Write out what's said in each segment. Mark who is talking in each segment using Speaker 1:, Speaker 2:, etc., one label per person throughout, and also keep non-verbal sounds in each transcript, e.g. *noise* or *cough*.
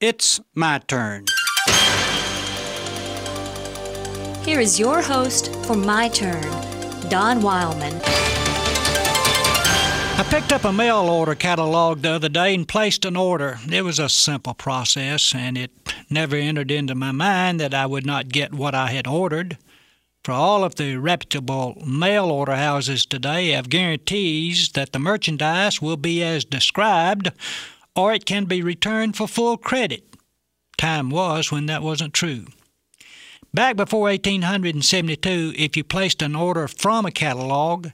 Speaker 1: It's my turn.
Speaker 2: Here is your host for My Turn, Don Wildman.
Speaker 1: I picked up a mail order catalog the other day and placed an order. It was a simple process, and it never entered into my mind that I would not get what I had ordered. For all of the reputable mail order houses today have guarantees that the merchandise will be as described or it can be returned for full credit. Time was when that wasn't true. Back before 1872, if you placed an order from a catalog,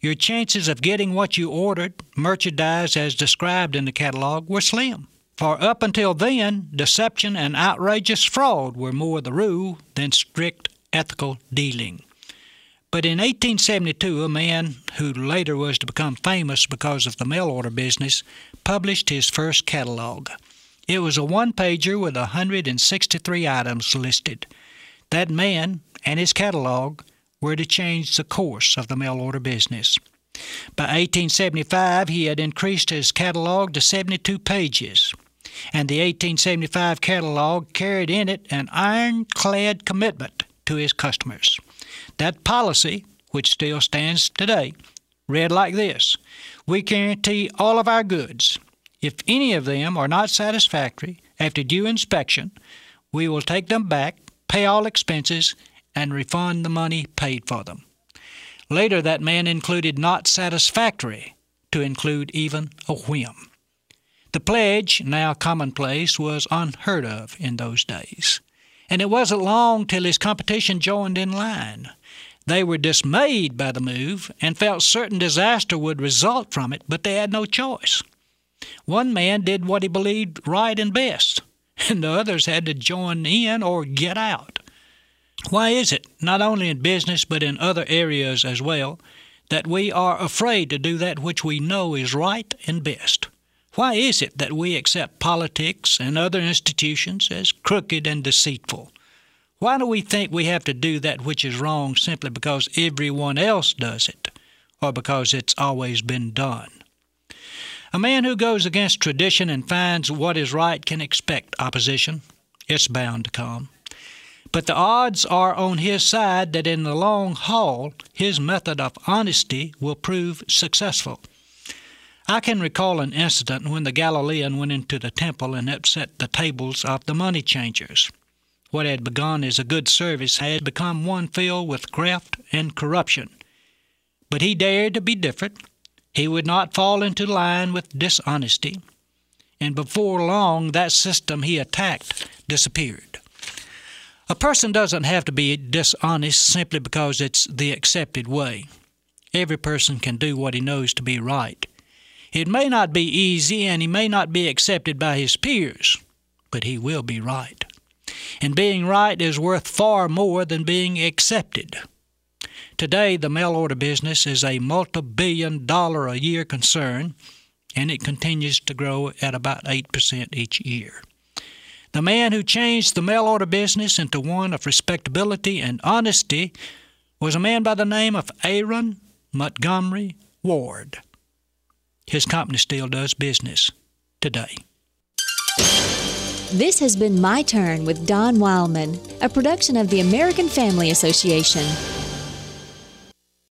Speaker 1: your chances of getting what you ordered, merchandise as described in the catalog, were slim. For up until then, deception and outrageous fraud were more the rule than strict ethical dealing. But in 1872, a man who later was to become famous because of the mail order business published his first catalog. It was a one pager with 163 items listed. That man and his catalog were to change the course of the mail order business. By 1875, he had increased his catalog to 72 pages, and the 1875 catalog carried in it an ironclad commitment to his customers. That policy, which still stands today, read like this We guarantee all of our goods. If any of them are not satisfactory after due inspection, we will take them back, pay all expenses, and refund the money paid for them. Later, that man included not satisfactory to include even a whim. The pledge, now commonplace, was unheard of in those days and it wasn't long till his competition joined in line. They were dismayed by the move and felt certain disaster would result from it, but they had no choice. One man did what he believed right and best, *laughs* and the others had to join in or get out. Why is it, not only in business but in other areas as well, that we are afraid to do that which we know is right and best? Why is it that we accept politics and other institutions as crooked and deceitful? Why do we think we have to do that which is wrong simply because everyone else does it, or because it's always been done? A man who goes against tradition and finds what is right can expect opposition. It's bound to come. But the odds are on his side that in the long haul, his method of honesty will prove successful. I can recall an incident when the Galilean went into the temple and upset the tables of the money changers. What had begun as a good service had become one filled with graft and corruption. But he dared to be different. He would not fall into line with dishonesty. And before long, that system he attacked disappeared. A person doesn't have to be dishonest simply because it's the accepted way. Every person can do what he knows to be right. It may not be easy and he may not be accepted by his peers, but he will be right. And being right is worth far more than being accepted. Today, the mail order business is a multi billion dollar a year concern, and it continues to grow at about 8% each year. The man who changed the mail order business into one of respectability and honesty was a man by the name of Aaron Montgomery Ward. His company still does business today.
Speaker 2: This has been My Turn with Don Wildman, a production of the American Family Association.